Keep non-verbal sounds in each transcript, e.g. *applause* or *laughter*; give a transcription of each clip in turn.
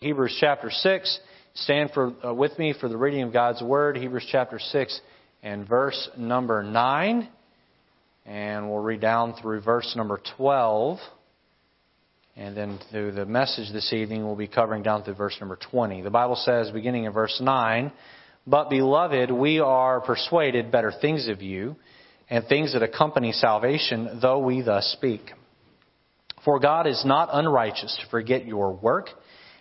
Hebrews chapter 6. Stand for, uh, with me for the reading of God's Word, Hebrews chapter 6 and verse number 9. And we'll read down through verse number 12. And then through the message this evening, we'll be covering down through verse number 20. The Bible says, beginning in verse 9, But beloved, we are persuaded better things of you, and things that accompany salvation, though we thus speak. For God is not unrighteous to forget your work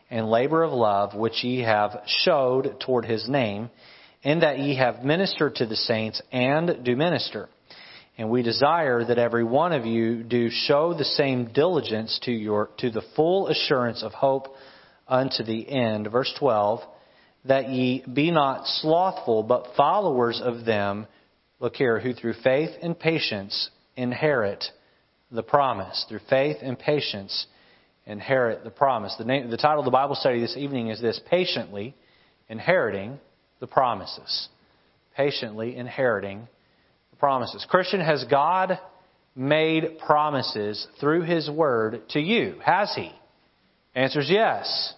and labor of love which ye have showed toward his name, in that ye have ministered to the saints and do minister. And we desire that every one of you do show the same diligence to your to the full assurance of hope unto the end. Verse 12, that ye be not slothful, but followers of them, look here, who through faith and patience inherit the promise. Through faith and patience inherit the promise. The, name, the title of the Bible study this evening is this Patiently Inheriting the Promises. Patiently Inheriting the Promises. Christian, has God made promises through His Word to you? Has He? Answer is yes.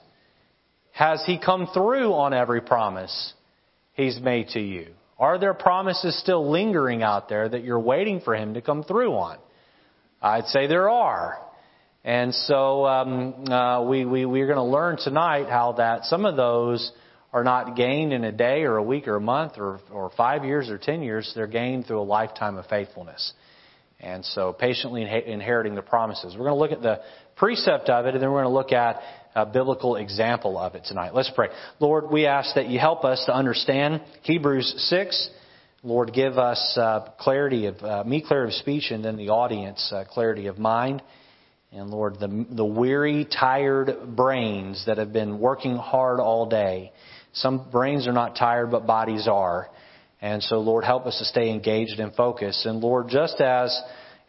Has He come through on every promise He's made to you? Are there promises still lingering out there that you're waiting for Him to come through on? I'd say there are. And so um, uh, we, we, we're going to learn tonight how that some of those are not gained in a day or a week or a month or, or five years or ten years. They're gained through a lifetime of faithfulness. And so patiently inheriting the promises. We're going to look at the precept of it and then we're going to look at a biblical example of it tonight. Let's pray. Lord, we ask that you help us to understand Hebrews 6. Lord, give us uh, clarity of, uh, me clarity of speech and then the audience uh, clarity of mind. And Lord, the, the weary, tired brains that have been working hard all day. Some brains are not tired, but bodies are. And so, Lord, help us to stay engaged and focused. And Lord, just as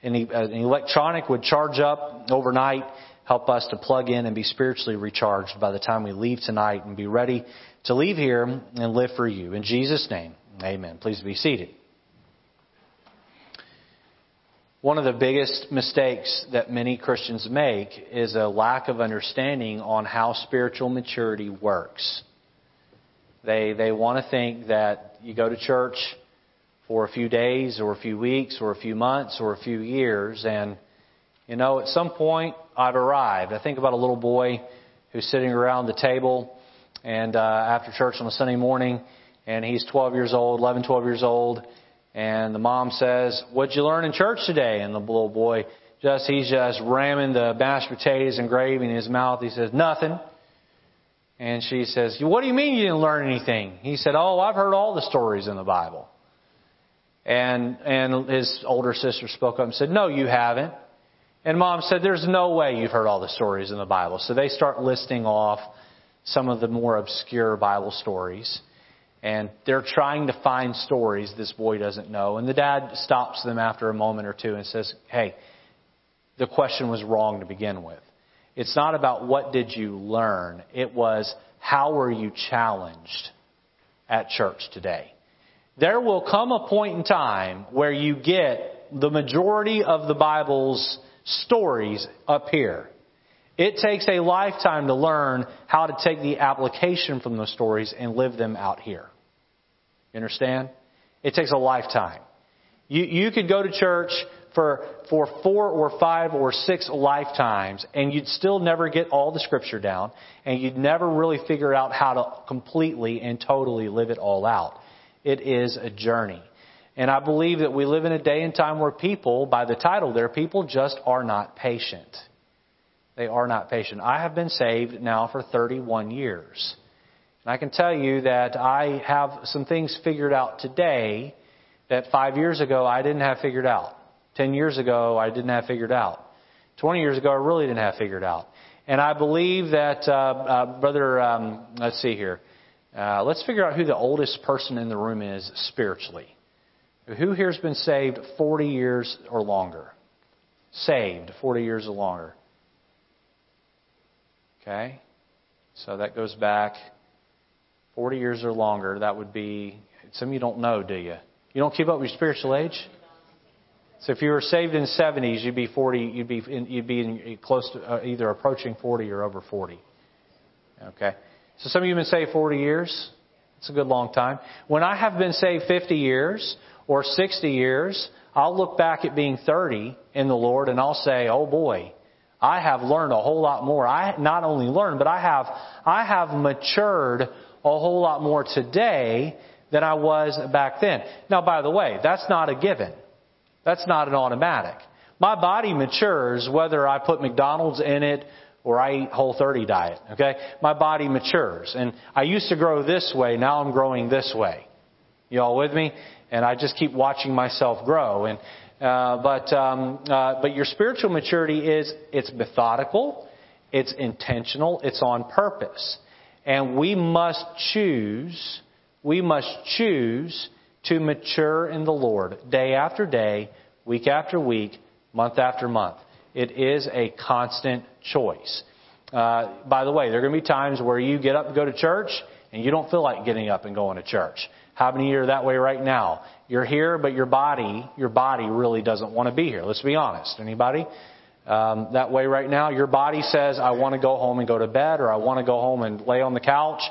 an, an electronic would charge up overnight, help us to plug in and be spiritually recharged by the time we leave tonight and be ready to leave here and live for you. In Jesus' name, amen. Please be seated. One of the biggest mistakes that many Christians make is a lack of understanding on how spiritual maturity works. They, they want to think that you go to church for a few days or a few weeks or a few months or a few years and, you know, at some point I've arrived. I think about a little boy who's sitting around the table and uh, after church on a Sunday morning and he's 12 years old, 11, 12 years old, and the mom says, What'd you learn in church today? And the little boy, just he's just ramming the mashed potatoes and gravy in his mouth. He says, Nothing. And she says, What do you mean you didn't learn anything? He said, Oh, I've heard all the stories in the Bible. And and his older sister spoke up and said, No, you haven't. And mom said, There's no way you've heard all the stories in the Bible. So they start listing off some of the more obscure Bible stories. And they're trying to find stories this boy doesn't know. And the dad stops them after a moment or two and says, Hey, the question was wrong to begin with. It's not about what did you learn. It was how were you challenged at church today. There will come a point in time where you get the majority of the Bible's stories up here. It takes a lifetime to learn how to take the application from those stories and live them out here. You understand? It takes a lifetime. You, you could go to church for, for four or five or six lifetimes and you'd still never get all the scripture down and you'd never really figure out how to completely and totally live it all out. It is a journey. And I believe that we live in a day and time where people, by the title there, people just are not patient. They are not patient. I have been saved now for 31 years. I can tell you that I have some things figured out today that five years ago I didn't have figured out. Ten years ago I didn't have figured out. Twenty years ago I really didn't have figured out. And I believe that, uh, uh, brother, um, let's see here. Uh, let's figure out who the oldest person in the room is spiritually. Who here has been saved 40 years or longer? Saved 40 years or longer. Okay? So that goes back 40 years or longer. That would be, some of you don't know, do you? You don't keep up with your spiritual age? So if you were saved in the 70s, you'd be 40, you'd be, in, you'd be in, close to uh, either approaching 40 or over 40. Okay. So some of you have been saved 40 years. It's a good long time. When I have been saved 50 years or 60 years, I'll look back at being 30 in the Lord and I'll say, oh boy, I have learned a whole lot more. I not only learned, but I have, I have matured a whole lot more today than I was back then. Now, by the way, that's not a given. That's not an automatic. My body matures whether I put McDonald's in it or I eat whole 30 diet. Okay? My body matures. And I used to grow this way, now I'm growing this way. You all with me? And I just keep watching myself grow. And, uh, but, um, uh, but your spiritual maturity is, it's methodical, it's intentional, it's on purpose. And we must choose, we must choose to mature in the Lord day after day, week after week, month after month. It is a constant choice. Uh, by the way, there are going to be times where you get up and go to church and you don't feel like getting up and going to church. How many of you are that way right now? You're here, but your body, your body really doesn't want to be here. Let's be honest. Anybody? Um, that way right now, your body says, I want to go home and go to bed, or I want to go home and lay on the couch.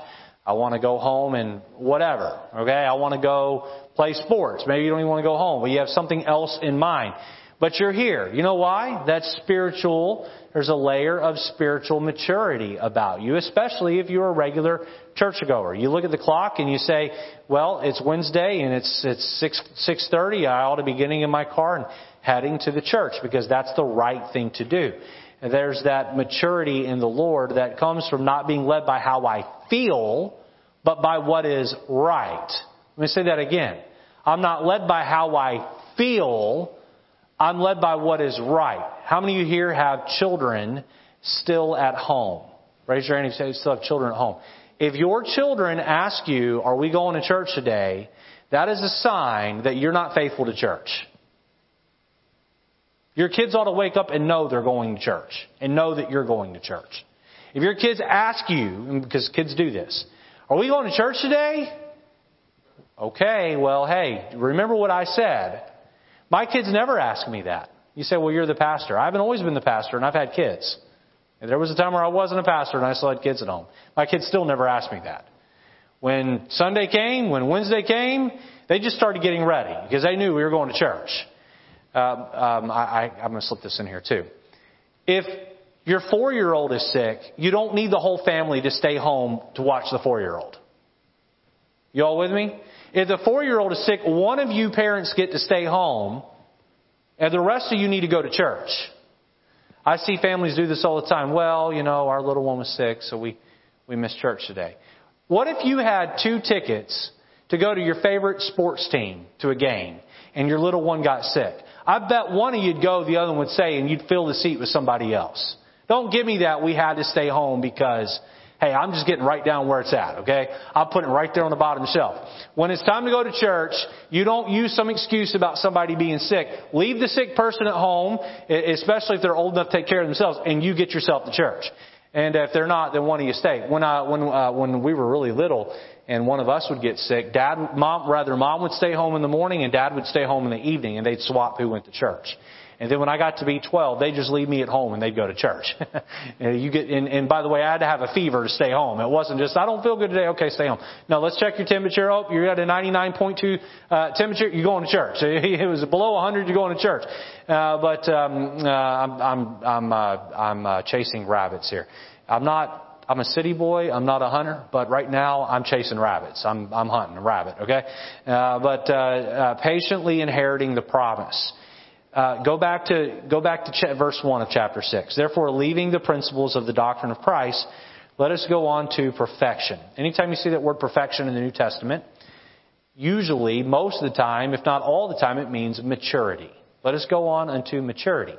I want to go home and whatever. Okay? I want to go play sports. Maybe you don't even want to go home, but you have something else in mind. But you're here. You know why? That's spiritual. There's a layer of spiritual maturity about you, especially if you're a regular churchgoer. You look at the clock and you say, well, it's Wednesday and it's, it's 6, 6.30. I ought to be getting in my car and heading to the church because that's the right thing to do. There's that maturity in the Lord that comes from not being led by how I feel, but by what is right. Let me say that again. I'm not led by how I feel, I'm led by what is right. How many of you here have children still at home? Raise your hand if you still have children at home. If your children ask you, Are we going to church today? that is a sign that you're not faithful to church. Your kids ought to wake up and know they're going to church and know that you're going to church. If your kids ask you, because kids do this, Are we going to church today? Okay, well, hey, remember what I said. My kids never ask me that. You say, well, you're the pastor. I haven't always been the pastor, and I've had kids. And there was a time where I wasn't a pastor, and I still had kids at home. My kids still never asked me that. When Sunday came, when Wednesday came, they just started getting ready because they knew we were going to church. Uh, um, I, I, I'm going to slip this in here too. If your four year old is sick, you don't need the whole family to stay home to watch the four year old. You all with me? If the four year old is sick, one of you parents get to stay home, and the rest of you need to go to church. I see families do this all the time. Well, you know, our little one was sick, so we, we missed church today. What if you had two tickets to go to your favorite sports team to a game, and your little one got sick? I bet one of you'd go, the other one would say, and you'd fill the seat with somebody else. Don't give me that we had to stay home because Hey, I'm just getting right down where it's at, okay? I'll put it right there on the bottom shelf. When it's time to go to church, you don't use some excuse about somebody being sick. Leave the sick person at home, especially if they're old enough to take care of themselves, and you get yourself to church. And if they're not, then one of you stay. When I, when, uh, when we were really little, and one of us would get sick, dad, mom, rather mom would stay home in the morning, and dad would stay home in the evening, and they'd swap who went to church. And then when I got to be 12, they just leave me at home and they'd go to church. *laughs* and you get, and, and by the way, I had to have a fever to stay home. It wasn't just, I don't feel good today. Okay, stay home. No, let's check your temperature. Oh, you're at a 99.2 uh, temperature. You're going to church. *laughs* It was below 100. You're going to church. Uh, but um, uh, I'm I'm I'm uh, I'm uh, chasing rabbits here. I'm not I'm a city boy. I'm not a hunter, but right now I'm chasing rabbits. I'm I'm hunting a rabbit. Okay, uh, but uh, uh, patiently inheriting the promise. Uh, go back to go back to ch- verse one of chapter six. Therefore, leaving the principles of the doctrine of Christ, let us go on to perfection. Anytime you see that word perfection in the New Testament, usually, most of the time, if not all the time, it means maturity. Let us go on unto maturity.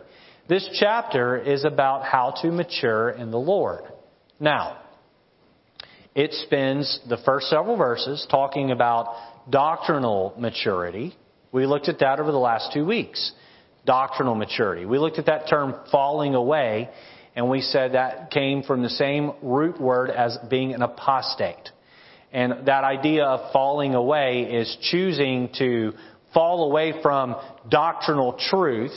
This chapter is about how to mature in the Lord. Now, it spends the first several verses talking about doctrinal maturity. We looked at that over the last two weeks doctrinal maturity. We looked at that term falling away, and we said that came from the same root word as being an apostate. And that idea of falling away is choosing to fall away from doctrinal truth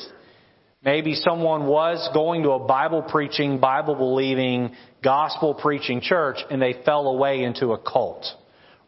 Maybe someone was going to a Bible preaching, Bible believing, gospel preaching church and they fell away into a cult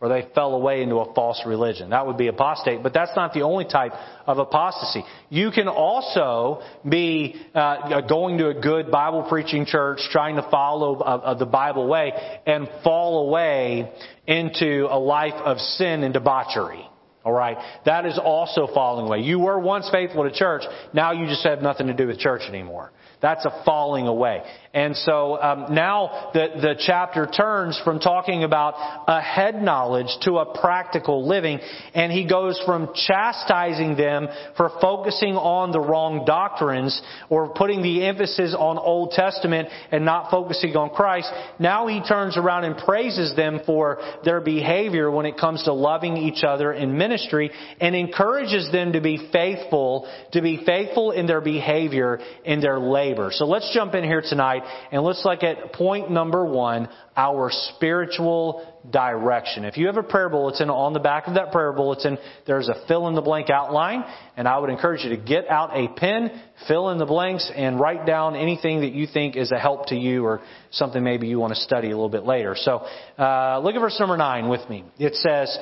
or they fell away into a false religion. That would be apostate, but that's not the only type of apostasy. You can also be uh, going to a good Bible preaching church, trying to follow uh, the Bible way, and fall away into a life of sin and debauchery. All right, that is also falling away. You were once faithful to church, now you just have nothing to do with church anymore. That's a falling away. And so um, now the, the chapter turns from talking about a head knowledge to a practical living, and he goes from chastising them for focusing on the wrong doctrines or putting the emphasis on Old Testament and not focusing on Christ. Now he turns around and praises them for their behavior when it comes to loving each other in ministry and encourages them to be faithful, to be faithful in their behavior, in their labor. So let's jump in here tonight and let's look at point number one, our spiritual direction. If you have a prayer bulletin, on the back of that prayer bulletin, there's a fill in the blank outline, and I would encourage you to get out a pen, fill in the blanks, and write down anything that you think is a help to you or something maybe you want to study a little bit later. So, uh, look at verse number nine with me. It says,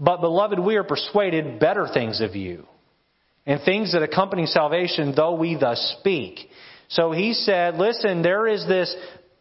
But beloved, we are persuaded better things of you, and things that accompany salvation, though we thus speak. So he said, listen, there is this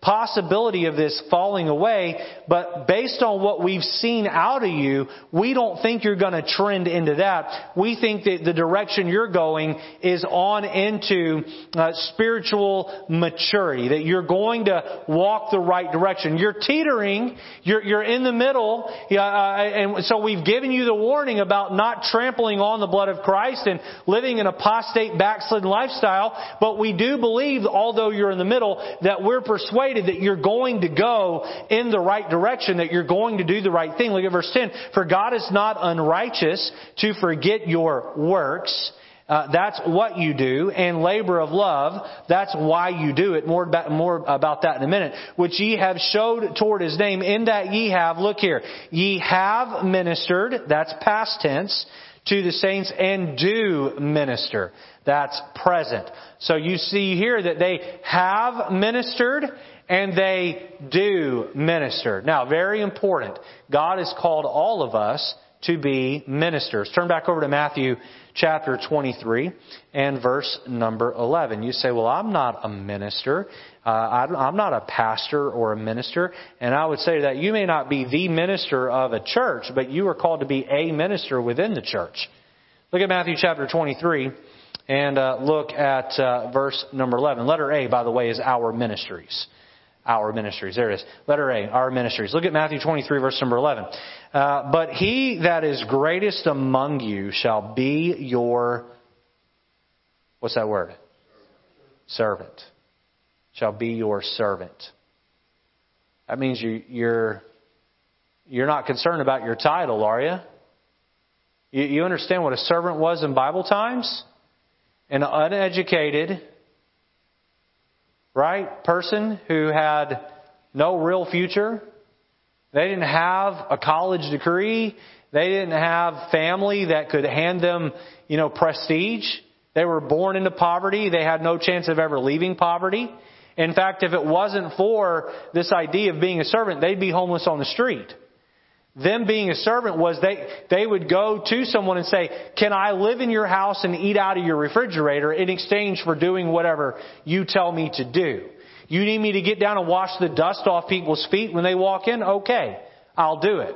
possibility of this falling away, but based on what we've seen out of you, we don't think you're going to trend into that. We think that the direction you're going is on into uh, spiritual maturity, that you're going to walk the right direction. You're teetering, you're, you're in the middle, uh, and so we've given you the warning about not trampling on the blood of Christ and living an apostate backslidden lifestyle, but we do believe, although you're in the middle, that we're persuaded persuaded that you're going to go in the right direction, that you're going to do the right thing. Look at verse 10. For God is not unrighteous to forget your works. Uh, that's what you do, and labor of love, that's why you do it. More about, more about that in a minute. Which ye have showed toward his name, in that ye have, look here, ye have ministered, that's past tense, to the saints and do minister. That's present. So you see here that they have ministered and they do minister. Now, very important. God has called all of us to be ministers. Turn back over to Matthew chapter 23 and verse number 11. You say, well, I'm not a minister. Uh, I'm not a pastor or a minister. And I would say that you may not be the minister of a church, but you are called to be a minister within the church. Look at Matthew chapter 23 and uh, look at uh, verse number 11. Letter A, by the way, is our ministries our ministries. There it is. Letter A, our ministries. Look at Matthew 23, verse number 11. Uh, but he that is greatest among you shall be your, what's that word? Servant. Shall be your servant. That means you, you're, you're not concerned about your title, are you? you? You understand what a servant was in Bible times? An uneducated, right? Person who had no real future. They didn't have a college degree. They didn't have family that could hand them, you know, prestige. They were born into poverty. They had no chance of ever leaving poverty. In fact, if it wasn't for this idea of being a servant, they'd be homeless on the street. Them being a servant was they, they would go to someone and say, can I live in your house and eat out of your refrigerator in exchange for doing whatever you tell me to do? You need me to get down and wash the dust off people's feet when they walk in? Okay, I'll do it.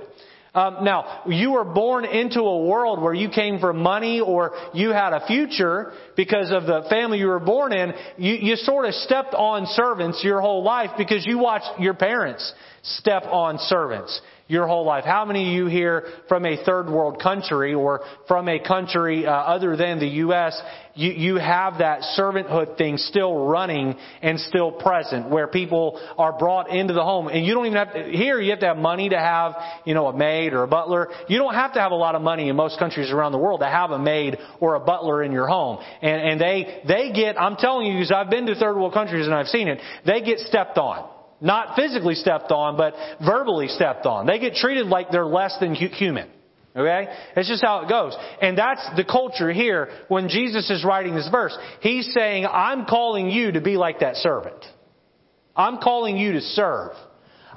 Um, now, you were born into a world where you came for money or you had a future because of the family you were born in. You, you sort of stepped on servants your whole life because you watched your parents step on servants your whole life. How many of you here from a third world country or from a country uh, other than the U.S., you, you have that servanthood thing still running and still present where people are brought into the home and you don't even have to, here you have to have money to have, you know, a maid or a butler. You don't have to have a lot of money in most countries around the world to have a maid or a butler in your home. And, and they, they get, I'm telling you, because I've been to third world countries and I've seen it, they get stepped on. Not physically stepped on, but verbally stepped on. They get treated like they're less than human. Okay? It's just how it goes. And that's the culture here when Jesus is writing this verse. He's saying, I'm calling you to be like that servant. I'm calling you to serve.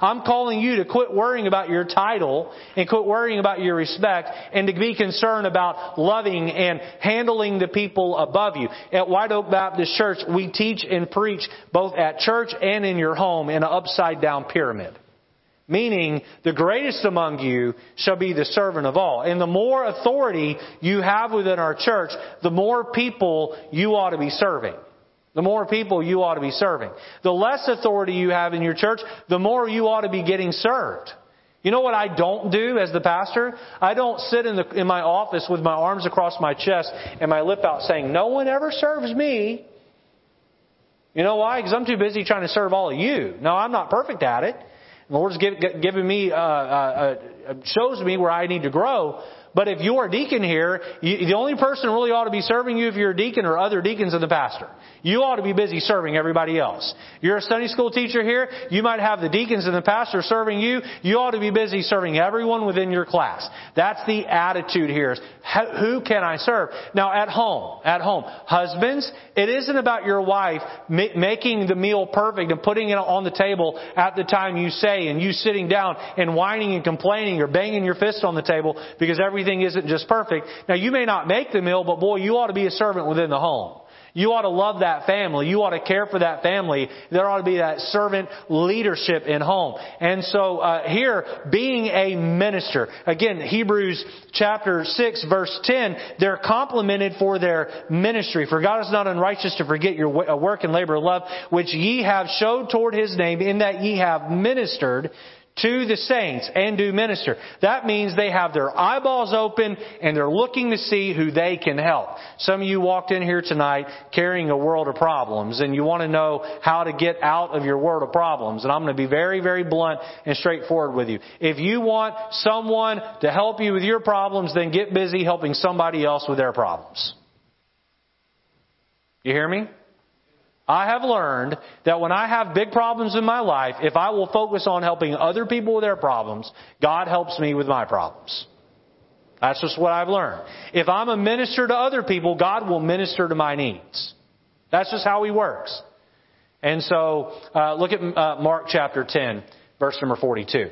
I'm calling you to quit worrying about your title and quit worrying about your respect and to be concerned about loving and handling the people above you. At White Oak Baptist Church, we teach and preach both at church and in your home in an upside down pyramid. Meaning, the greatest among you shall be the servant of all. And the more authority you have within our church, the more people you ought to be serving. The more people you ought to be serving. The less authority you have in your church, the more you ought to be getting served. You know what I don't do as the pastor? I don't sit in, the, in my office with my arms across my chest and my lip out saying, no one ever serves me. You know why? Because I'm too busy trying to serve all of you. No, I'm not perfect at it. The Lord's given me, uh, uh, uh, shows me where I need to grow. But if you're a deacon here, you, the only person really ought to be serving you if you're a deacon or other deacons and the pastor. You ought to be busy serving everybody else. You're a Sunday school teacher here, you might have the deacons and the pastor serving you. You ought to be busy serving everyone within your class. That's the attitude here. Who can I serve? Now at home, at home, husbands, it isn't about your wife making the meal perfect and putting it on the table at the time you say and you sitting down and whining and complaining or banging your fist on the table because everything isn't just perfect. Now you may not make the meal, but boy, you ought to be a servant within the home. You ought to love that family. You ought to care for that family. There ought to be that servant leadership in home. And so uh, here, being a minister, again, Hebrews chapter 6 verse 10, they're complimented for their ministry. For God is not unrighteous to forget your uh, work and labor of love, which ye have showed toward his name in that ye have ministered to the saints and do minister. That means they have their eyeballs open and they're looking to see who they can help. Some of you walked in here tonight carrying a world of problems and you want to know how to get out of your world of problems. And I'm going to be very, very blunt and straightforward with you. If you want someone to help you with your problems, then get busy helping somebody else with their problems. You hear me? I have learned that when I have big problems in my life, if I will focus on helping other people with their problems, God helps me with my problems. That's just what I've learned. If I'm a minister to other people, God will minister to my needs. That's just how He works. And so, uh, look at uh, Mark chapter 10, verse number 42.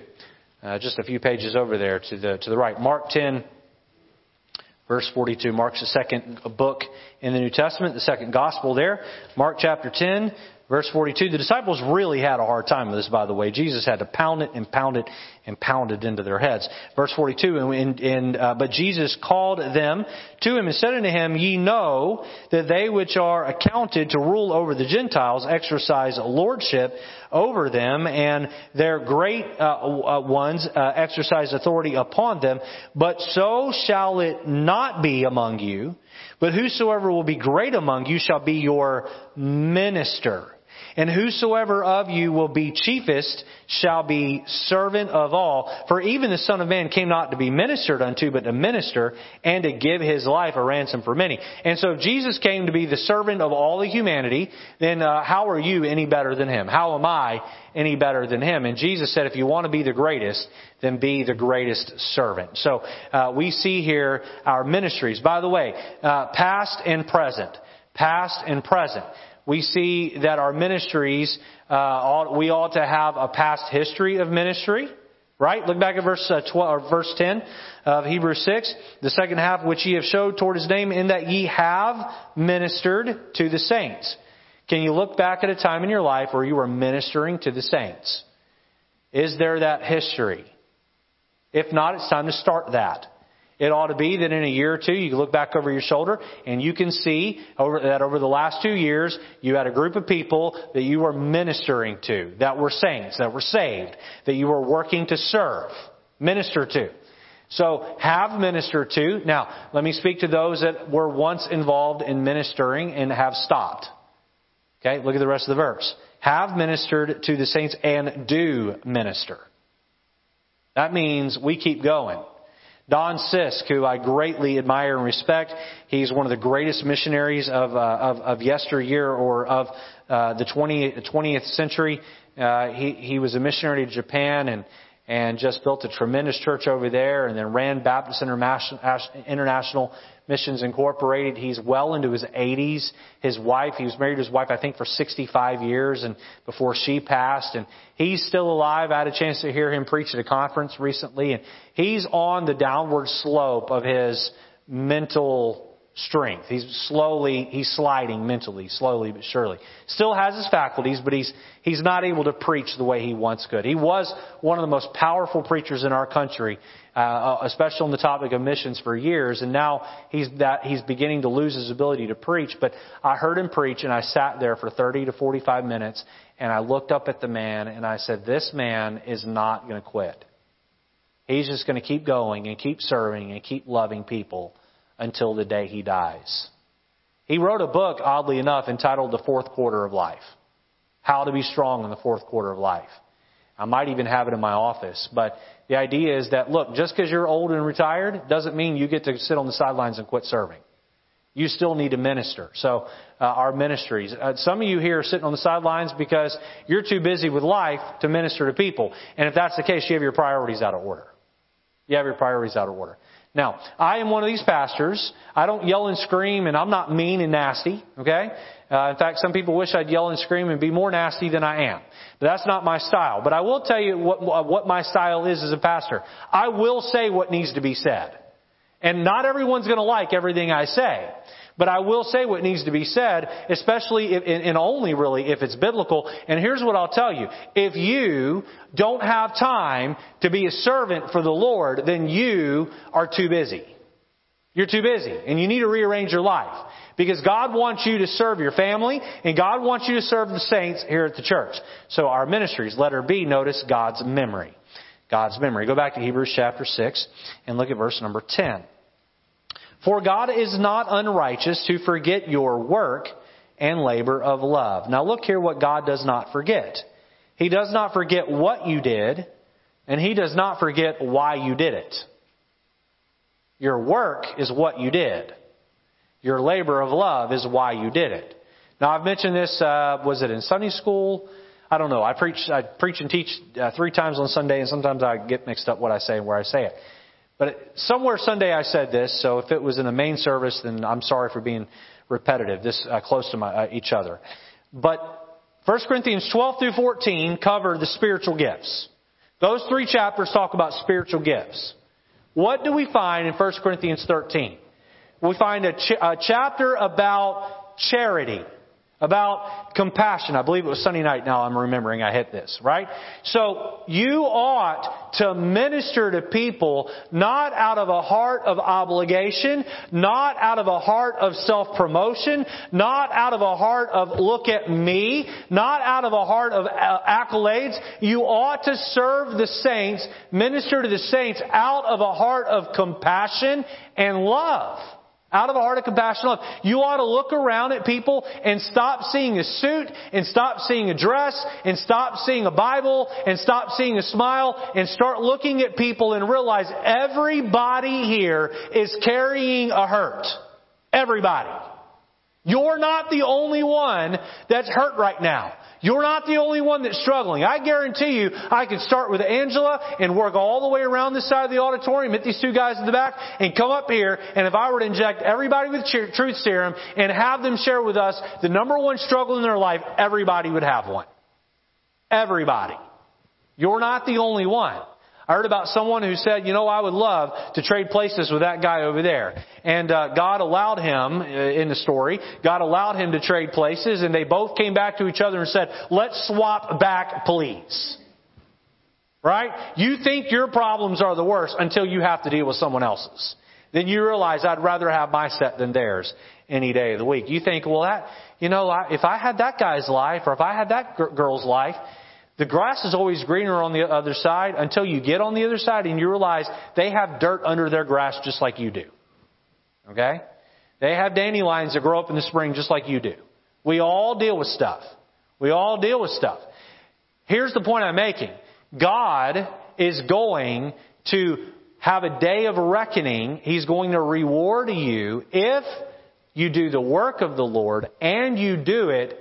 Uh, just a few pages over there to the, to the right. Mark 10, Verse 42 marks the second book in the New Testament, the second gospel there. Mark chapter 10, Verse 42, the disciples really had a hard time with this, by the way. Jesus had to pound it and pound it and pounded into their heads. Verse 42, and, and uh, but Jesus called them to him and said unto him, Ye know that they which are accounted to rule over the Gentiles exercise lordship over them, and their great uh, uh, ones uh, exercise authority upon them. But so shall it not be among you. But whosoever will be great among you shall be your minister. And whosoever of you will be chiefest shall be servant of all. For even the Son of Man came not to be ministered unto, but to minister and to give his life a ransom for many. And so if Jesus came to be the servant of all the humanity, then uh, how are you any better than him? How am I any better than him? And Jesus said, if you want to be the greatest, then be the greatest servant. So uh, we see here our ministries. By the way, uh, past and present. Past and present we see that our ministries, uh, ought, we ought to have a past history of ministry. Right? Look back at verse uh, 12, or verse 10 of Hebrews 6. The second half, which ye have showed toward his name, in that ye have ministered to the saints. Can you look back at a time in your life where you were ministering to the saints? Is there that history? If not, it's time to start that. It ought to be that in a year or two you look back over your shoulder and you can see over, that over the last two years you had a group of people that you were ministering to, that were saints, that were saved, that you were working to serve, minister to. So have ministered to. Now, let me speak to those that were once involved in ministering and have stopped. Okay, look at the rest of the verse. Have ministered to the saints and do minister. That means we keep going. Don Sisk, who I greatly admire and respect, he's one of the greatest missionaries of, uh, of, of yesteryear or of uh, the 20th, 20th century. Uh, he, he was a missionary to Japan and, and just built a tremendous church over there and then ran Baptist International Missions Incorporated. He's well into his 80s. His wife, he was married to his wife, I think, for 65 years and before she passed. And he's still alive. I had a chance to hear him preach at a conference recently. And he's on the downward slope of his mental strength. He's slowly, he's sliding mentally, slowly but surely. Still has his faculties, but he's, he's not able to preach the way he once could. He was one of the most powerful preachers in our country, uh, especially on the topic of missions for years, and now he's that, he's beginning to lose his ability to preach, but I heard him preach and I sat there for 30 to 45 minutes and I looked up at the man and I said, this man is not going to quit. He's just going to keep going and keep serving and keep loving people until the day he dies. He wrote a book, oddly enough, entitled The Fourth Quarter of Life. How to be strong in the fourth quarter of life. I might even have it in my office. But the idea is that, look, just because you're old and retired doesn't mean you get to sit on the sidelines and quit serving. You still need to minister. So, uh, our ministries. Uh, some of you here are sitting on the sidelines because you're too busy with life to minister to people. And if that's the case, you have your priorities out of order. You have your priorities out of order. Now, I am one of these pastors. I don't yell and scream, and I'm not mean and nasty, okay? Uh, in fact, some people wish I'd yell and scream and be more nasty than I am. But that's not my style. But I will tell you what, what my style is as a pastor. I will say what needs to be said. And not everyone's going to like everything I say. But I will say what needs to be said, especially if, and only really if it's biblical. And here's what I'll tell you. If you don't have time to be a servant for the Lord, then you are too busy. You're too busy and you need to rearrange your life. Because God wants you to serve your family and God wants you to serve the saints here at the church. So our ministries, letter B, notice God's memory. God's memory. Go back to Hebrews chapter 6 and look at verse number 10. For God is not unrighteous to forget your work and labor of love. Now look here what God does not forget. He does not forget what you did, and He does not forget why you did it. Your work is what you did. Your labor of love is why you did it. Now I've mentioned this, uh, was it in Sunday school? I don't know. I preach, I preach and teach uh, three times on Sunday, and sometimes I get mixed up what I say and where I say it. But somewhere Sunday I said this, so if it was in the main service, then I'm sorry for being repetitive, this uh, close to my, uh, each other. But 1 Corinthians 12 through 14 cover the spiritual gifts. Those three chapters talk about spiritual gifts. What do we find in 1 Corinthians 13? We find a, ch- a chapter about charity about compassion. I believe it was Sunday night now I'm remembering I hit this, right? So you ought to minister to people not out of a heart of obligation, not out of a heart of self-promotion, not out of a heart of look at me, not out of a heart of uh, accolades. You ought to serve the saints, minister to the saints out of a heart of compassion and love. Out of a heart of compassion love. You ought to look around at people and stop seeing a suit and stop seeing a dress and stop seeing a Bible and stop seeing a smile and start looking at people and realize everybody here is carrying a hurt. Everybody. You're not the only one that's hurt right now. You're not the only one that's struggling. I guarantee you, I could start with Angela and work all the way around this side of the auditorium, hit these two guys in the back, and come up here, and if I were to inject everybody with truth serum and have them share with us the number one struggle in their life, everybody would have one. Everybody. You're not the only one. I heard about someone who said, you know, I would love to trade places with that guy over there. And uh, God allowed him, uh, in the story, God allowed him to trade places, and they both came back to each other and said, let's swap back, please. Right? You think your problems are the worst until you have to deal with someone else's. Then you realize I'd rather have my set than theirs any day of the week. You think, well, that, you know, if I had that guy's life or if I had that girl's life, the grass is always greener on the other side until you get on the other side and you realize they have dirt under their grass just like you do. Okay? They have dandelions that grow up in the spring just like you do. We all deal with stuff. We all deal with stuff. Here's the point I'm making. God is going to have a day of reckoning. He's going to reward you if you do the work of the Lord and you do it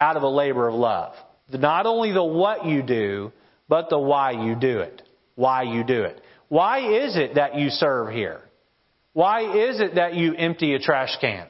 out of a labor of love. Not only the what you do, but the why you do it. Why you do it. Why is it that you serve here? Why is it that you empty a trash can?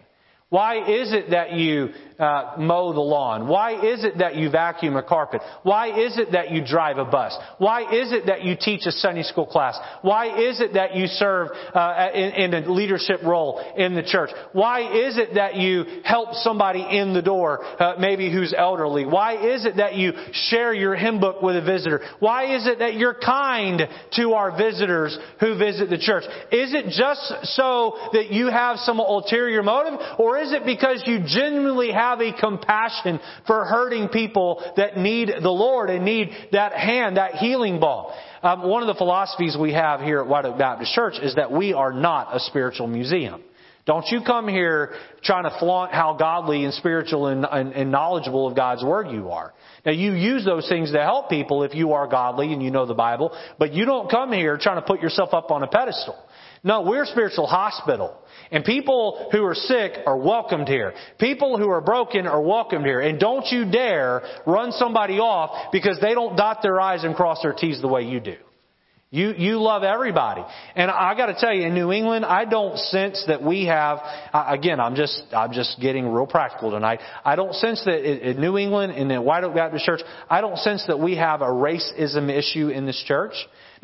Why is it that you uh, mow the lawn? Why is it that you vacuum a carpet? Why is it that you drive a bus? Why is it that you teach a Sunday school class? Why is it that you serve uh, in, in, a leadership role in the church? Why is it that you help somebody in the door, uh, maybe who's elderly? Why is it that you share your hymn book with a visitor? Why is it that you're kind to our visitors who visit the church? Is it just so that you have some ulterior motive, or is it because you genuinely have a compassion for hurting people that need the Lord and need that hand, that healing ball? Um, one of the philosophies we have here at White Oak Baptist Church is that we are not a spiritual museum. Don't you come here trying to flaunt how godly and spiritual and, and, and, knowledgeable of God's Word you are. Now you use those things to help people if you are godly and you know the Bible, but you don't come here trying to put yourself up on a pedestal. No, we're a spiritual hospital. And people who are sick are welcomed here. People who are broken are welcomed here. And don't you dare run somebody off because they don't dot their I's and cross their T's the way you do. You, you love everybody. And I gotta tell you, in New England, I don't sense that we have, again, I'm just, I'm just getting real practical tonight. I don't sense that in New England, and in the White Oak Baptist Church, I don't sense that we have a racism issue in this church.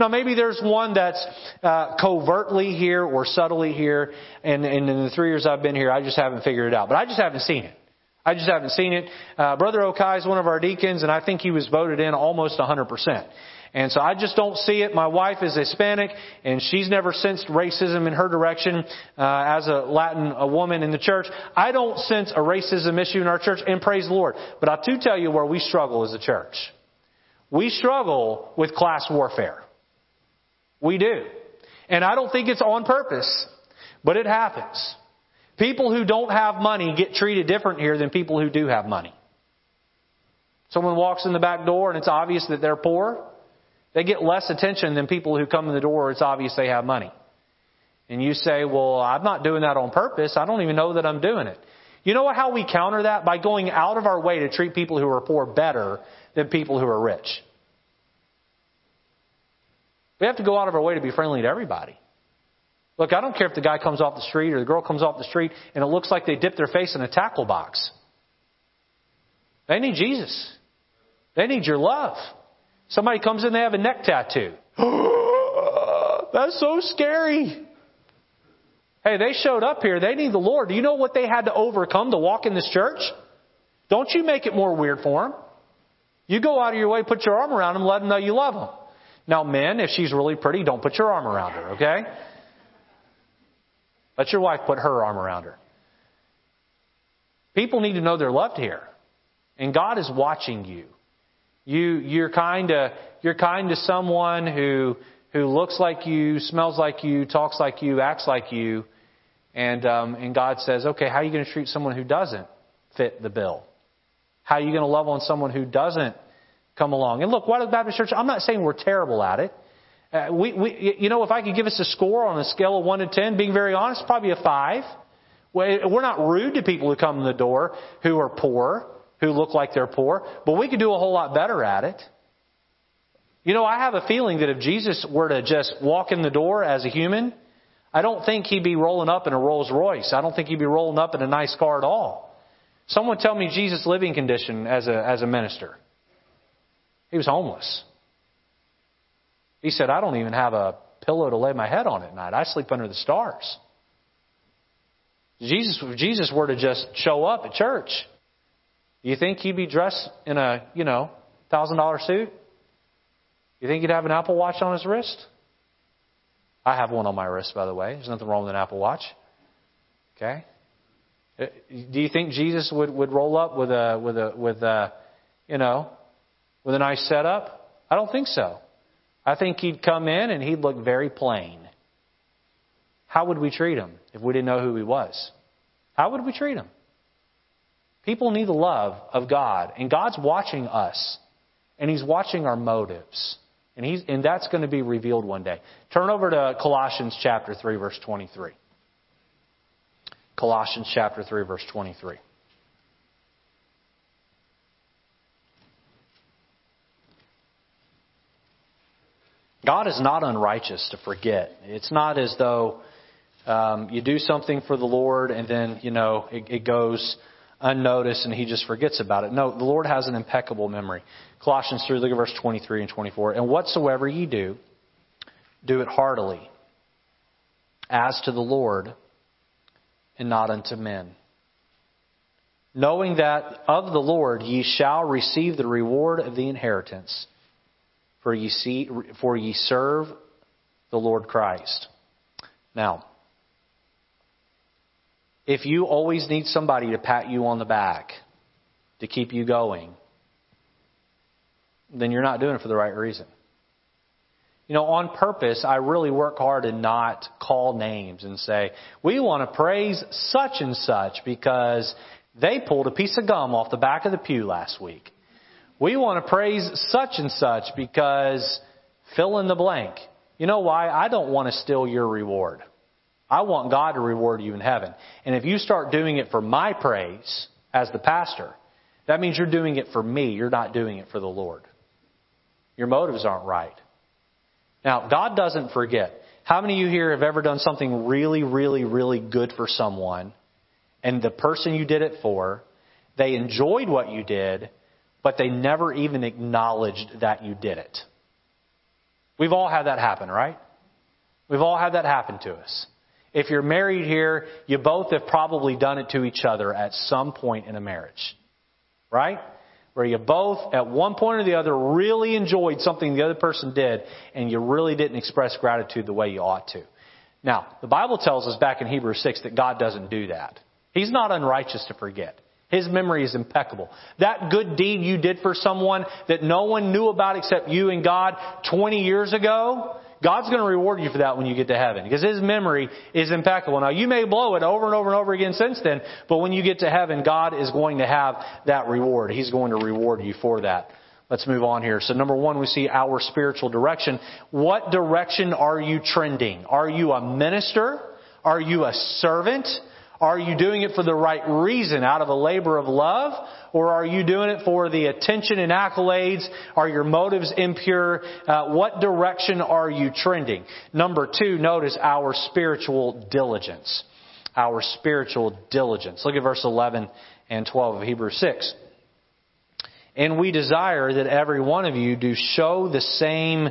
Now, maybe there's one that's uh, covertly here or subtly here, and, and in the three years I've been here, I just haven't figured it out. But I just haven't seen it. I just haven't seen it. Uh, Brother Okai is one of our deacons, and I think he was voted in almost 100%. And so I just don't see it. My wife is Hispanic, and she's never sensed racism in her direction uh, as a Latin a woman in the church. I don't sense a racism issue in our church, and praise the Lord. But I'll do tell you where we struggle as a church. We struggle with class warfare. We do. And I don't think it's on purpose, but it happens. People who don't have money get treated different here than people who do have money. Someone walks in the back door and it's obvious that they're poor. They get less attention than people who come in the door it's obvious they have money. And you say, well, I'm not doing that on purpose. I don't even know that I'm doing it. You know how we counter that? By going out of our way to treat people who are poor better than people who are rich. We have to go out of our way to be friendly to everybody. Look, I don't care if the guy comes off the street or the girl comes off the street and it looks like they dipped their face in a tackle box. They need Jesus. They need your love. Somebody comes in, they have a neck tattoo. *gasps* That's so scary. Hey, they showed up here. They need the Lord. Do you know what they had to overcome to walk in this church? Don't you make it more weird for them. You go out of your way, put your arm around them, let them know you love them. Now, men, if she's really pretty, don't put your arm around her, okay? Let your wife put her arm around her. People need to know they're loved here. And God is watching you. You, you're kind of, you're kind to someone who, who looks like you, smells like you, talks like you, acts like you. And, um, and God says, okay, how are you going to treat someone who doesn't fit the bill? How are you going to love on someone who doesn't come along. And look, White Oak Baptist Church, I'm not saying we're terrible at it. Uh, we, we, you know, if I could give us a score on a scale of 1 to 10, being very honest, probably a 5. We're not rude to people who come in the door who are poor, who look like they're poor, but we could do a whole lot better at it. You know, I have a feeling that if Jesus were to just walk in the door as a human, I don't think he'd be rolling up in a Rolls Royce. I don't think he'd be rolling up in a nice car at all. Someone tell me Jesus' living condition as a, as a minister. He was homeless. He said, I don't even have a pillow to lay my head on at night. I sleep under the stars. Jesus, if Jesus were to just show up at church, Do you think he'd be dressed in a, you know, thousand dollar suit? You think he'd have an Apple Watch on his wrist? I have one on my wrist, by the way. There's nothing wrong with an Apple Watch. Okay. Uh, do you think Jesus would, would roll up with a with a with a you know with a nice setup? I don't think so. I think he'd come in and he'd look very plain. How would we treat him if we didn't know who he was? How would we treat him? People need the love of God, and God's watching us, and He's watching our motives. And, he's, and that's going to be revealed one day. Turn over to Colossians chapter 3, verse 23. Colossians chapter 3, verse 23. God is not unrighteous to forget. It's not as though um, you do something for the Lord and then, you know, it, it goes unnoticed and he just forgets about it. No, the Lord has an impeccable memory. Colossians 3, look at verse 23 and 24. And whatsoever ye do, do it heartily, as to the Lord, and not unto men. Knowing that of the Lord ye shall receive the reward of the inheritance, for ye, see, for ye serve the Lord Christ. Now, if you always need somebody to pat you on the back to keep you going, then you're not doing it for the right reason. You know, on purpose, I really work hard to not call names and say, we want to praise such and such because they pulled a piece of gum off the back of the pew last week. We want to praise such and such because fill in the blank. You know why? I don't want to steal your reward. I want God to reward you in heaven. And if you start doing it for my praise as the pastor, that means you're doing it for me. You're not doing it for the Lord. Your motives aren't right. Now, God doesn't forget. How many of you here have ever done something really, really, really good for someone, and the person you did it for, they enjoyed what you did, but they never even acknowledged that you did it? We've all had that happen, right? We've all had that happen to us. If you're married here, you both have probably done it to each other at some point in a marriage. Right? where you both, at one point or the other, really enjoyed something the other person did, and you really didn't express gratitude the way you ought to. Now, the Bible tells us back in Hebrews 6 that God doesn't do that. He's not unrighteous to forget. His memory is impeccable. That good deed you did for someone that no one knew about except you and God 20 years ago, God's going to reward you for that when you get to heaven because His memory is impeccable. Now you may blow it over and over and over again since then, but when you get to heaven, God is going to have that reward. He's going to reward you for that. Let's move on here. So number one, we see our spiritual direction. What direction are you trending? Are you a minister? Are you a servant? Are you doing it for the right reason, out of a labor of love? Or are you doing it for the attention and accolades? Are your motives impure? Uh, what direction are you trending? Number two, notice our spiritual diligence. Our spiritual diligence. Look at verse 11 and 12 of Hebrews 6. And we desire that every one of you do show the same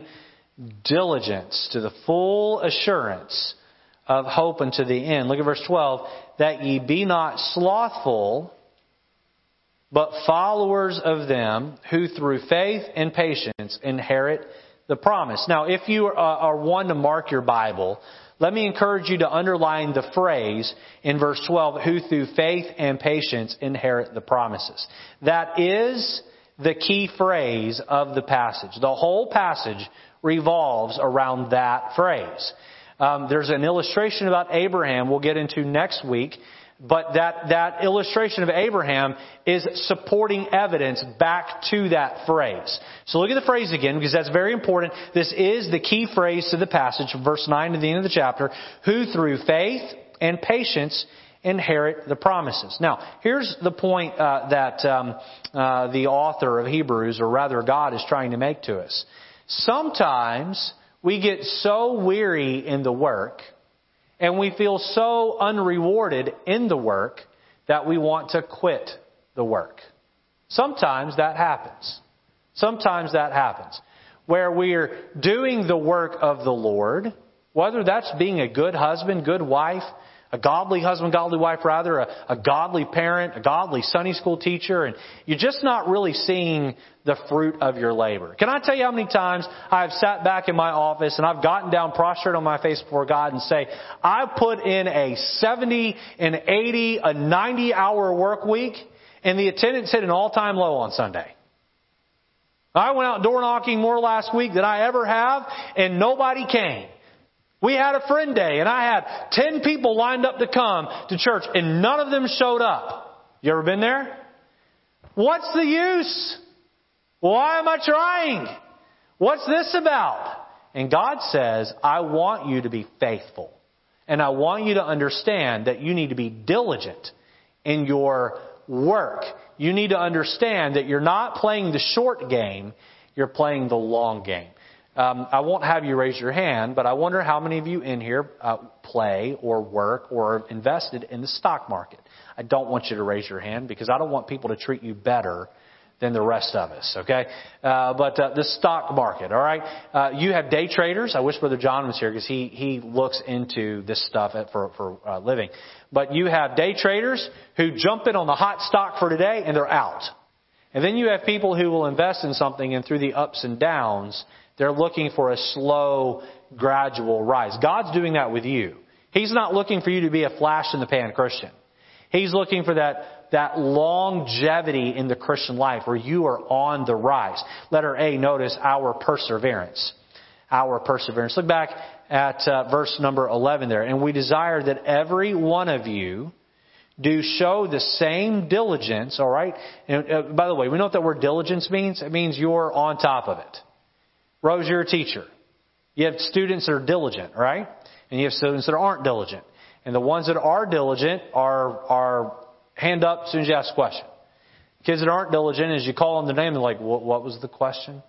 diligence to the full assurance of hope unto the end. Look at verse 12 that ye be not slothful, but followers of them who through faith and patience inherit the promise. Now, if you are one to mark your Bible, let me encourage you to underline the phrase in verse 12, who through faith and patience inherit the promises. That is the key phrase of the passage. The whole passage revolves around that phrase. Um, there's an illustration about Abraham we'll get into next week. But that, that illustration of Abraham is supporting evidence back to that phrase. So look at the phrase again because that's very important. This is the key phrase to the passage verse 9 to the end of the chapter. Who through faith and patience inherit the promises. Now, here's the point uh, that um, uh, the author of Hebrews, or rather God, is trying to make to us. Sometimes we get so weary in the work and we feel so unrewarded in the work that we want to quit the work. Sometimes that happens. Sometimes that happens. Where we're doing the work of the Lord, whether that's being a good husband, good wife, a godly husband, godly wife, rather, a, a, godly parent, a godly Sunday school teacher, and you're just not really seeing the fruit of your labor. Can I tell you how many times I've sat back in my office and I've gotten down prostrate on my face before God and say, I've put in a 70, an 80, a 90 hour work week, and the attendance hit an all-time low on Sunday. I went out door knocking more last week than I ever have, and nobody came. We had a friend day and I had 10 people lined up to come to church and none of them showed up. You ever been there? What's the use? Why am I trying? What's this about? And God says, I want you to be faithful. And I want you to understand that you need to be diligent in your work. You need to understand that you're not playing the short game, you're playing the long game. Um, I won't have you raise your hand, but I wonder how many of you in here uh, play or work or are invested in the stock market. I don't want you to raise your hand because I don't want people to treat you better than the rest of us, okay? Uh, but uh, the stock market, all right? Uh, you have day traders. I wish Brother John was here because he he looks into this stuff for for uh, living. But you have day traders who jump in on the hot stock for today and they're out. And then you have people who will invest in something and through the ups and downs, they're looking for a slow, gradual rise. God's doing that with you. He's not looking for you to be a flash in the pan Christian. He's looking for that, that longevity in the Christian life where you are on the rise. Letter A, notice our perseverance. Our perseverance. Look back at uh, verse number 11 there. And we desire that every one of you do show the same diligence, alright? And uh, by the way, we know what that word diligence means. It means you're on top of it. Rose, you're a teacher. You have students that are diligent, right? And you have students that aren't diligent. And the ones that are diligent are, are hand up as soon as you ask a question. Kids that aren't diligent, as you call them the name, they're like, what, what was the question?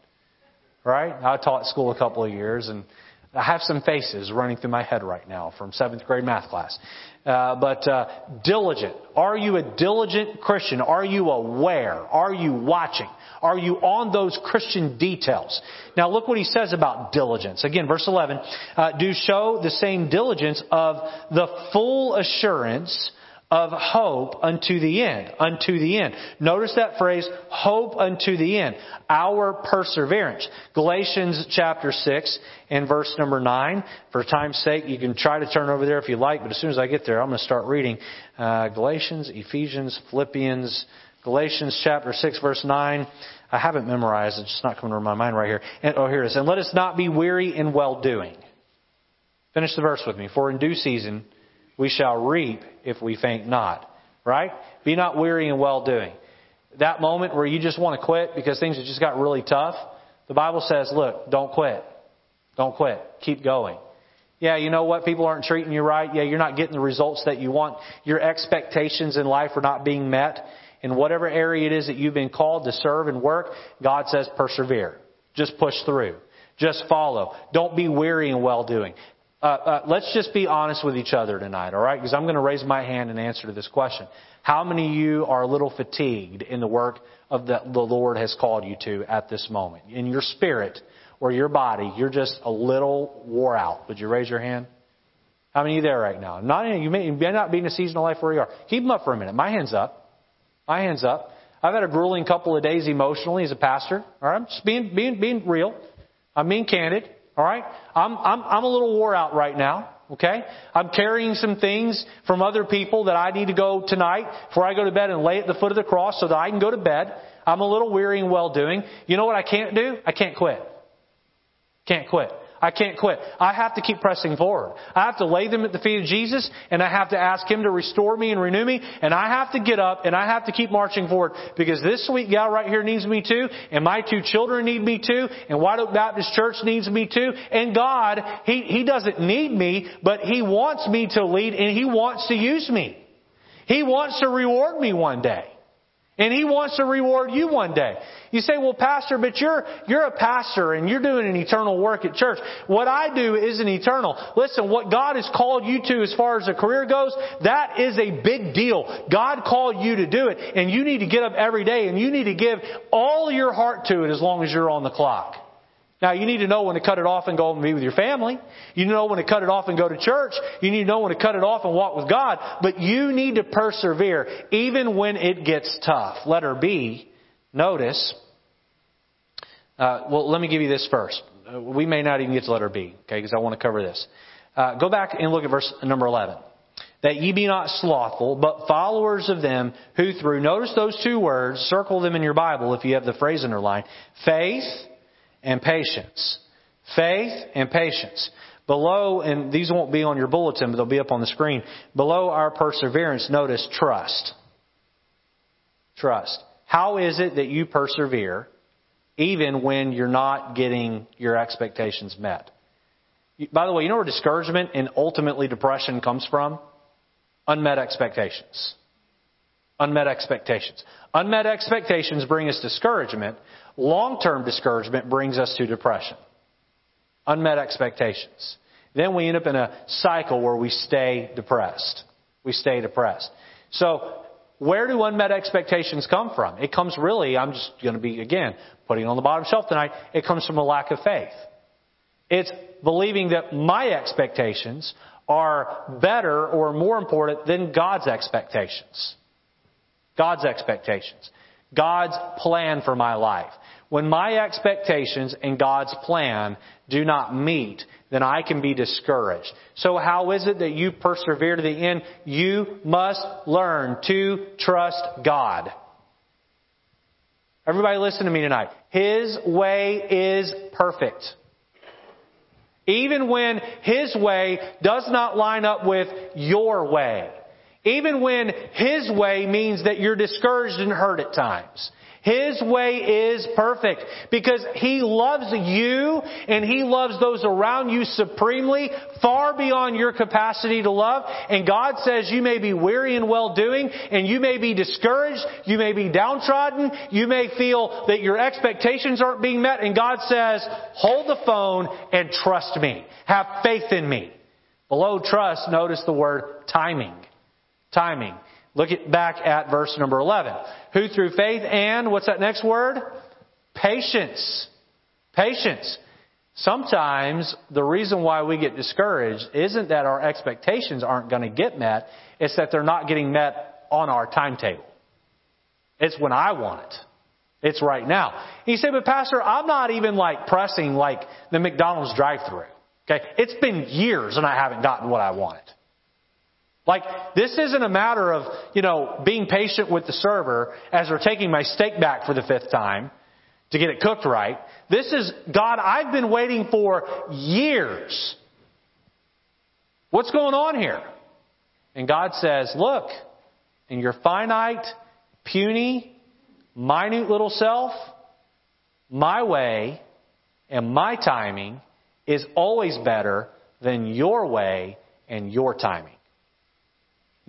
Right? I taught school a couple of years and I have some faces running through my head right now from seventh grade math class. Uh, but uh, diligent. Are you a diligent Christian? Are you aware? Are you watching? Are you on those Christian details? Now look what he says about diligence. Again, verse 11. Uh, do show the same diligence of the full assurance of hope unto the end. Unto the end. Notice that phrase, hope unto the end. Our perseverance. Galatians chapter 6 and verse number 9. For time's sake, you can try to turn over there if you like, but as soon as I get there, I'm going to start reading uh, Galatians, Ephesians, Philippians, Galatians chapter 6 verse 9. I haven't memorized, it, it's just not coming to my mind right here. And, oh, here it is. And let us not be weary in well doing. Finish the verse with me. For in due season, we shall reap if we faint not. Right? Be not weary in well doing. That moment where you just want to quit because things have just got really tough, the Bible says, look, don't quit. Don't quit. Keep going. Yeah, you know what? People aren't treating you right. Yeah, you're not getting the results that you want. Your expectations in life are not being met. In whatever area it is that you've been called to serve and work, God says persevere. Just push through. Just follow. Don't be weary in well doing. Uh, uh, let's just be honest with each other tonight, all right? Because I'm going to raise my hand in answer to this question. How many of you are a little fatigued in the work of that the Lord has called you to at this moment? In your spirit or your body, you're just a little wore out. Would you raise your hand? How many of you there right now? Not you may, you may not be in a season of life where you are. Keep them up for a minute. My hand's up. My hand's up. I've had a grueling couple of days emotionally as a pastor. All right, I'm just being being being real. I'm being candid. All right? I'm, I'm, I'm a little wore out right now. Okay? I'm carrying some things from other people that I need to go tonight before I go to bed and lay at the foot of the cross so that I can go to bed. I'm a little weary and well doing. You know what I can't do? I can't quit. Can't quit. I can't quit. I have to keep pressing forward. I have to lay them at the feet of Jesus and I have to ask Him to restore me and renew me and I have to get up and I have to keep marching forward because this sweet gal right here needs me too and my two children need me too and White Oak Baptist Church needs me too and God, He, He doesn't need me but He wants me to lead and He wants to use me. He wants to reward me one day. And He wants to reward you one day. You say, well, pastor, but you're, you're a pastor and you're doing an eternal work at church. What I do isn't eternal. Listen, what God has called you to as far as a career goes, that is a big deal. God called you to do it and you need to get up every day and you need to give all your heart to it as long as you're on the clock. Now you need to know when to cut it off and go and be with your family. You know when to cut it off and go to church. You need to know when to cut it off and walk with God. But you need to persevere even when it gets tough. Letter B, notice, uh, well, let me give you this first. Uh, we may not even get to letter B, okay, because I want to cover this. Uh, go back and look at verse number 11. That ye be not slothful, but followers of them who through, notice those two words, circle them in your Bible if you have the phrase underlined, faith and patience. Faith and patience. Below, and these won't be on your bulletin, but they'll be up on the screen. Below our perseverance, notice trust. Trust. How is it that you persevere even when you're not getting your expectations met? By the way, you know where discouragement and ultimately depression comes from? Unmet expectations. Unmet expectations. Unmet expectations bring us discouragement. Long term discouragement brings us to depression. unmet expectations. Then we end up in a cycle where we stay depressed. We stay depressed. So, where do unmet expectations come from? It comes really, I'm just going to be, again, putting on the bottom shelf tonight, it comes from a lack of faith. It's believing that my expectations are better or more important than God's expectations. God's expectations. God's plan for my life. When my expectations and God's plan do not meet, then I can be discouraged. So how is it that you persevere to the end? You must learn to trust God. Everybody listen to me tonight. His way is perfect. Even when His way does not line up with your way. Even when His way means that you're discouraged and hurt at times. His way is perfect because He loves you and He loves those around you supremely, far beyond your capacity to love. And God says you may be weary in well doing and you may be discouraged, you may be downtrodden, you may feel that your expectations aren't being met and God says, hold the phone and trust me. Have faith in me. Below trust, notice the word timing. Timing. Look at, back at verse number 11. Who through faith and, what's that next word? Patience. Patience. Sometimes the reason why we get discouraged isn't that our expectations aren't going to get met, it's that they're not getting met on our timetable. It's when I want it. It's right now. You say, but Pastor, I'm not even like pressing like the McDonald's drive through. Okay? It's been years and I haven't gotten what I wanted. Like, this isn't a matter of, you know, being patient with the server as they're taking my steak back for the fifth time to get it cooked right. This is, God, I've been waiting for years. What's going on here? And God says, look, in your finite, puny, minute little self, my way and my timing is always better than your way and your timing.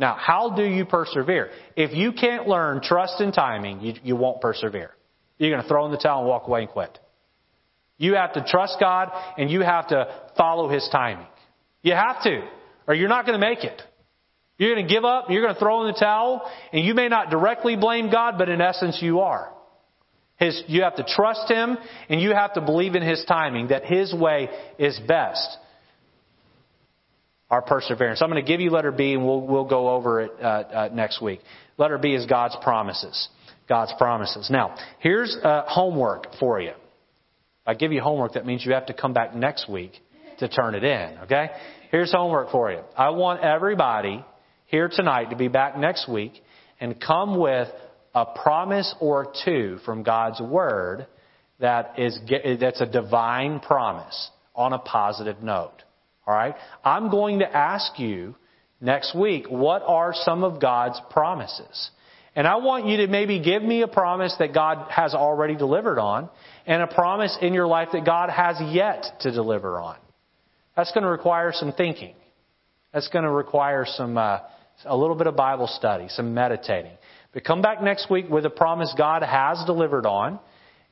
Now, how do you persevere? If you can't learn trust and timing, you, you won't persevere. You're going to throw in the towel and walk away and quit. You have to trust God and you have to follow His timing. You have to, or you're not going to make it. You're going to give up, you're going to throw in the towel, and you may not directly blame God, but in essence you are. His, you have to trust Him and you have to believe in His timing, that His way is best our perseverance. I'm going to give you letter B, and we'll, we'll go over it uh, uh, next week. Letter B is God's promises. God's promises. Now, here's uh, homework for you. If I give you homework, that means you have to come back next week to turn it in, okay? Here's homework for you. I want everybody here tonight to be back next week and come with a promise or two from God's Word that is, that's a divine promise on a positive note. All right? I'm going to ask you next week, what are some of God's promises? And I want you to maybe give me a promise that God has already delivered on and a promise in your life that God has yet to deliver on. That's going to require some thinking. That's going to require some, uh, a little bit of Bible study, some meditating. But come back next week with a promise God has delivered on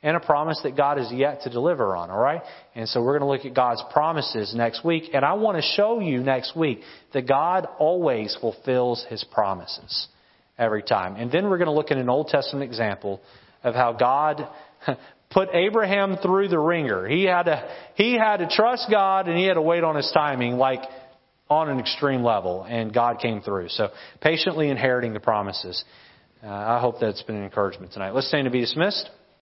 and a promise that God is yet to deliver on, all right? And so we're going to look at God's promises next week, and I want to show you next week that God always fulfills his promises every time. And then we're going to look at an Old Testament example of how God *laughs* put Abraham through the wringer. He had to he had to trust God and he had to wait on his timing like on an extreme level and God came through. So patiently inheriting the promises. Uh, I hope that's been an encouragement tonight. Let's stand to be dismissed.